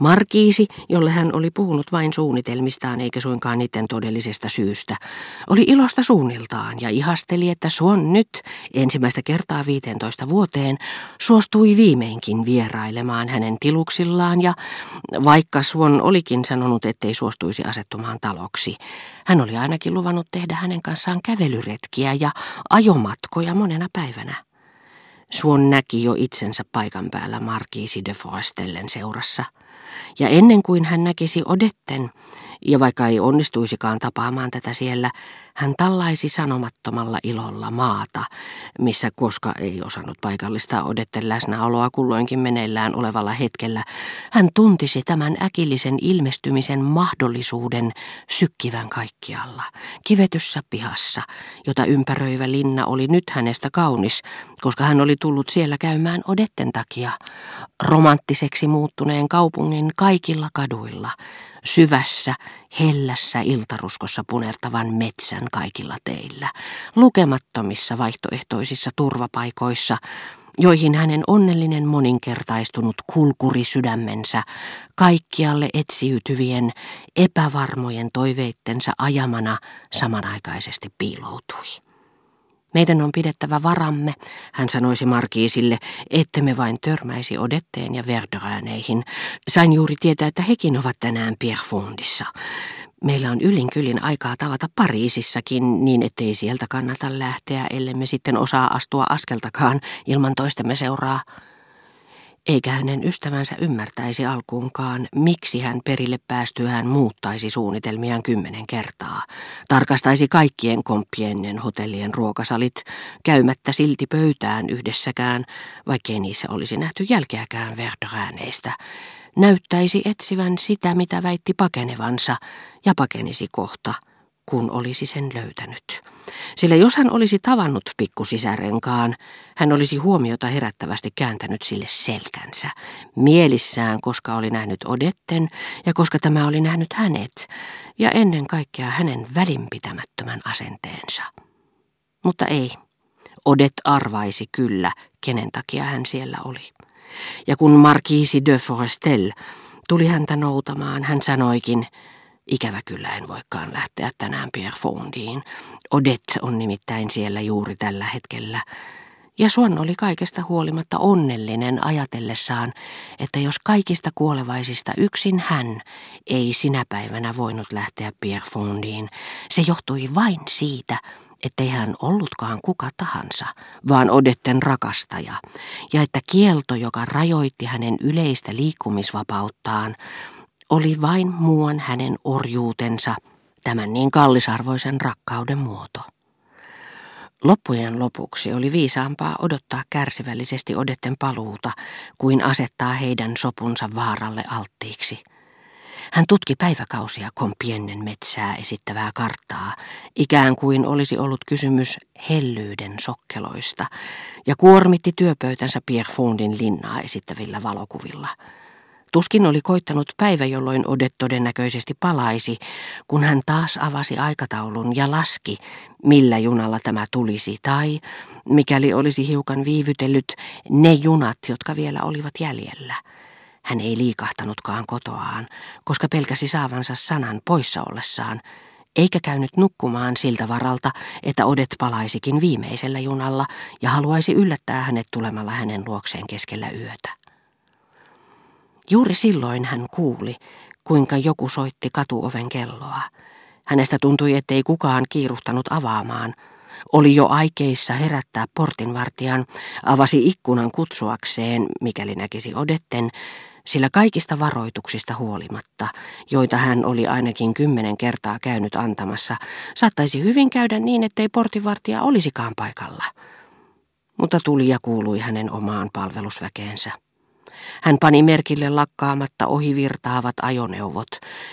Markiisi, jolle hän oli puhunut vain suunnitelmistaan eikä suinkaan niiden todellisesta syystä, oli ilosta suunniltaan ja ihasteli, että Suon nyt ensimmäistä kertaa 15 vuoteen suostui viimeinkin vierailemaan hänen tiluksillaan ja vaikka Suon olikin sanonut, ettei suostuisi asettumaan taloksi, hän oli ainakin luvannut tehdä hänen kanssaan kävelyretkiä ja ajomatkoja monena päivänä. Suon näki jo itsensä paikan päällä Markiisi de Forestellen seurassa – ja ennen kuin hän näkisi Odetten, ja vaikka ei onnistuisikaan tapaamaan tätä siellä, hän tallaisi sanomattomalla ilolla maata, missä koska ei osannut paikallista Odetten läsnäoloa kulloinkin meneillään olevalla hetkellä, hän tuntisi tämän äkillisen ilmestymisen mahdollisuuden sykkivän kaikkialla, kivetyssä pihassa, jota ympäröivä linna oli nyt hänestä kaunis, koska hän oli tullut siellä käymään Odetten takia, romanttiseksi muuttuneen kaupungin kaikilla kaduilla, syvässä, hellässä iltaruskossa punertavan metsän kaikilla teillä, lukemattomissa vaihtoehtoisissa turvapaikoissa, joihin hänen onnellinen moninkertaistunut kulkuri sydämensä kaikkialle etsiytyvien epävarmojen toiveittensa ajamana samanaikaisesti piiloutui. Meidän on pidettävä varamme, hän sanoisi Markiisille, ettemme vain törmäisi Odetteen ja Verderäneihin. Sain juuri tietää, että hekin ovat tänään Pierfondissa. Meillä on yllin kyllin aikaa tavata Pariisissakin niin, ettei sieltä kannata lähteä, ellemme sitten osaa astua askeltakaan ilman toistemme seuraa eikä hänen ystävänsä ymmärtäisi alkuunkaan, miksi hän perille päästyään muuttaisi suunnitelmiaan kymmenen kertaa. Tarkastaisi kaikkien komppiennen hotellien ruokasalit, käymättä silti pöytään yhdessäkään, vaikkei niissä olisi nähty jälkeäkään Verdrääneistä. Näyttäisi etsivän sitä, mitä väitti pakenevansa, ja pakenisi kohta – kun olisi sen löytänyt. Sillä jos hän olisi tavannut pikkusisärenkaan, hän olisi huomiota herättävästi kääntänyt sille selkänsä, mielissään, koska oli nähnyt Odetten ja koska tämä oli nähnyt hänet, ja ennen kaikkea hänen välinpitämättömän asenteensa. Mutta ei, Odet arvaisi kyllä, kenen takia hän siellä oli. Ja kun Marquisi de Forestel tuli häntä noutamaan, hän sanoikin, Ikävä kyllä en voikaan lähteä tänään Pierrefondiin. Odette on nimittäin siellä juuri tällä hetkellä. Ja Suon oli kaikesta huolimatta onnellinen ajatellessaan, että jos kaikista kuolevaisista yksin hän ei sinä päivänä voinut lähteä Pierrefondiin, se johtui vain siitä, ettei hän ollutkaan kuka tahansa, vaan Odetten rakastaja, ja että kielto, joka rajoitti hänen yleistä liikkumisvapauttaan, oli vain muuan hänen orjuutensa, tämän niin kallisarvoisen rakkauden muoto. Loppujen lopuksi oli viisaampaa odottaa kärsivällisesti odetten paluuta, kuin asettaa heidän sopunsa vaaralle alttiiksi. Hän tutki päiväkausia kompiennen metsää esittävää karttaa, ikään kuin olisi ollut kysymys hellyyden sokkeloista, ja kuormitti työpöytänsä Pierre Fondin linnaa esittävillä valokuvilla – Tuskin oli koittanut päivä, jolloin Odet todennäköisesti palaisi, kun hän taas avasi aikataulun ja laski, millä junalla tämä tulisi, tai, mikäli olisi hiukan viivytellyt, ne junat, jotka vielä olivat jäljellä. Hän ei liikahtanutkaan kotoaan, koska pelkäsi saavansa sanan poissa ollessaan, eikä käynyt nukkumaan siltä varalta, että Odet palaisikin viimeisellä junalla ja haluaisi yllättää hänet tulemalla hänen luokseen keskellä yötä. Juuri silloin hän kuuli, kuinka joku soitti katuoven kelloa. Hänestä tuntui, ettei kukaan kiiruhtanut avaamaan. Oli jo aikeissa herättää portinvartijan, avasi ikkunan kutsuakseen, mikäli näkisi odetten, sillä kaikista varoituksista huolimatta, joita hän oli ainakin kymmenen kertaa käynyt antamassa, saattaisi hyvin käydä niin, ettei portinvartija olisikaan paikalla. Mutta tuli ja kuului hänen omaan palvelusväkeensä. Hän pani merkille lakkaamatta ohivirtaavat ajoneuvot,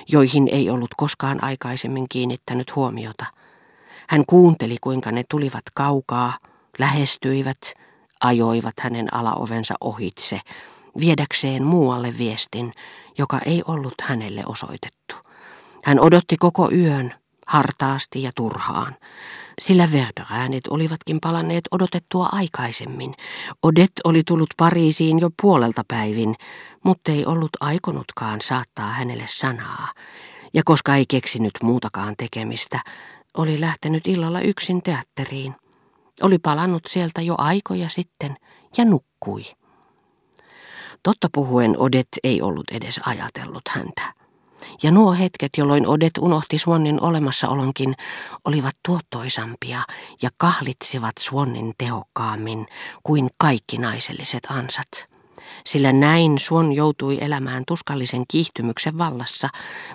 joihin ei ollut koskaan aikaisemmin kiinnittänyt huomiota. Hän kuunteli, kuinka ne tulivat kaukaa, lähestyivät, ajoivat hänen alaovensa ohitse, viedäkseen muualle viestin, joka ei ollut hänelle osoitettu. Hän odotti koko yön, hartaasti ja turhaan sillä Verderäänet olivatkin palanneet odotettua aikaisemmin. Odet oli tullut Pariisiin jo puolelta päivin, mutta ei ollut aikonutkaan saattaa hänelle sanaa, ja koska ei keksinyt muutakaan tekemistä, oli lähtenyt illalla yksin teatteriin. Oli palannut sieltä jo aikoja sitten ja nukkui. Totta puhuen Odet ei ollut edes ajatellut häntä. Ja nuo hetket, jolloin Odet unohti Suonnin olemassaolonkin, olivat tuottoisampia ja kahlitsivat Suonnin tehokkaammin kuin kaikki naiselliset ansat sillä näin Suon joutui elämään tuskallisen kiihtymyksen vallassa,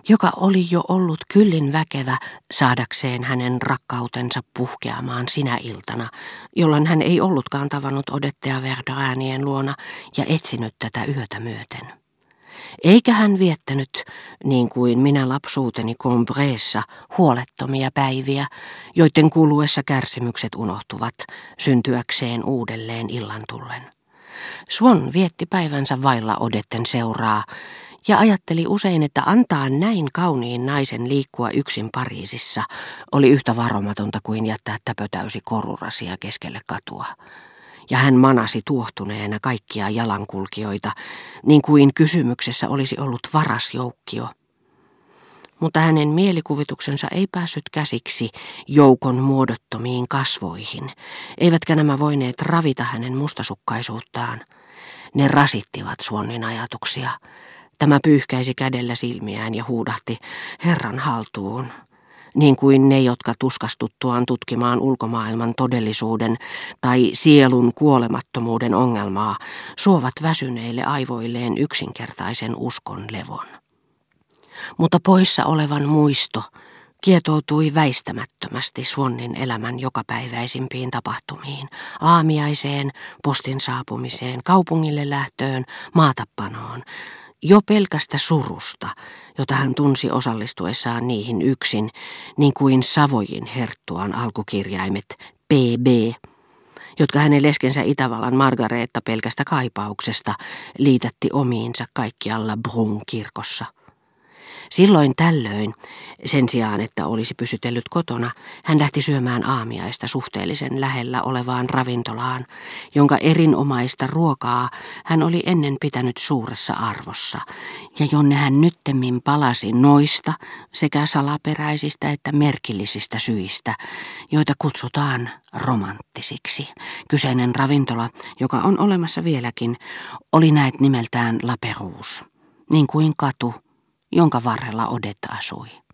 joka oli jo ollut kyllin väkevä saadakseen hänen rakkautensa puhkeamaan sinä iltana, jolloin hän ei ollutkaan tavannut Odettea Verderäänien luona ja etsinyt tätä yötä myöten. Eikä hän viettänyt, niin kuin minä lapsuuteni Combreessa, huolettomia päiviä, joiden kuluessa kärsimykset unohtuvat, syntyäkseen uudelleen illan tullen. Swan vietti päivänsä vailla odetten seuraa ja ajatteli usein, että antaa näin kauniin naisen liikkua yksin Pariisissa oli yhtä varomatonta kuin jättää täpötäysi korurasia keskelle katua. Ja hän manasi tuohtuneena kaikkia jalankulkijoita, niin kuin kysymyksessä olisi ollut varasjoukkio mutta hänen mielikuvituksensa ei päässyt käsiksi joukon muodottomiin kasvoihin, eivätkä nämä voineet ravita hänen mustasukkaisuuttaan. Ne rasittivat Suonnin ajatuksia. Tämä pyyhkäisi kädellä silmiään ja huudahti Herran haltuun, niin kuin ne, jotka tuskastuttuaan tutkimaan ulkomaailman todellisuuden tai sielun kuolemattomuuden ongelmaa, suovat väsyneille aivoilleen yksinkertaisen uskon levon. Mutta poissa olevan muisto kietoutui väistämättömästi Suonnin elämän jokapäiväisimpiin tapahtumiin, aamiaiseen, postin saapumiseen, kaupungille lähtöön, maatapanoon, jo pelkästä surusta, jota hän tunsi osallistuessaan niihin yksin, niin kuin Savojin herttuan alkukirjaimet PB, jotka hänen leskensä Itävallan Margareetta pelkästä kaipauksesta liitätti omiinsa kaikkialla Brun kirkossa. Silloin tällöin, sen sijaan että olisi pysytellyt kotona, hän lähti syömään aamiaista suhteellisen lähellä olevaan ravintolaan, jonka erinomaista ruokaa hän oli ennen pitänyt suuressa arvossa, ja jonne hän nyttemmin palasi noista sekä salaperäisistä että merkillisistä syistä, joita kutsutaan romanttisiksi. Kyseinen ravintola, joka on olemassa vieläkin, oli näet nimeltään La Perouse, niin kuin katu, jonka varrella Odetta asui.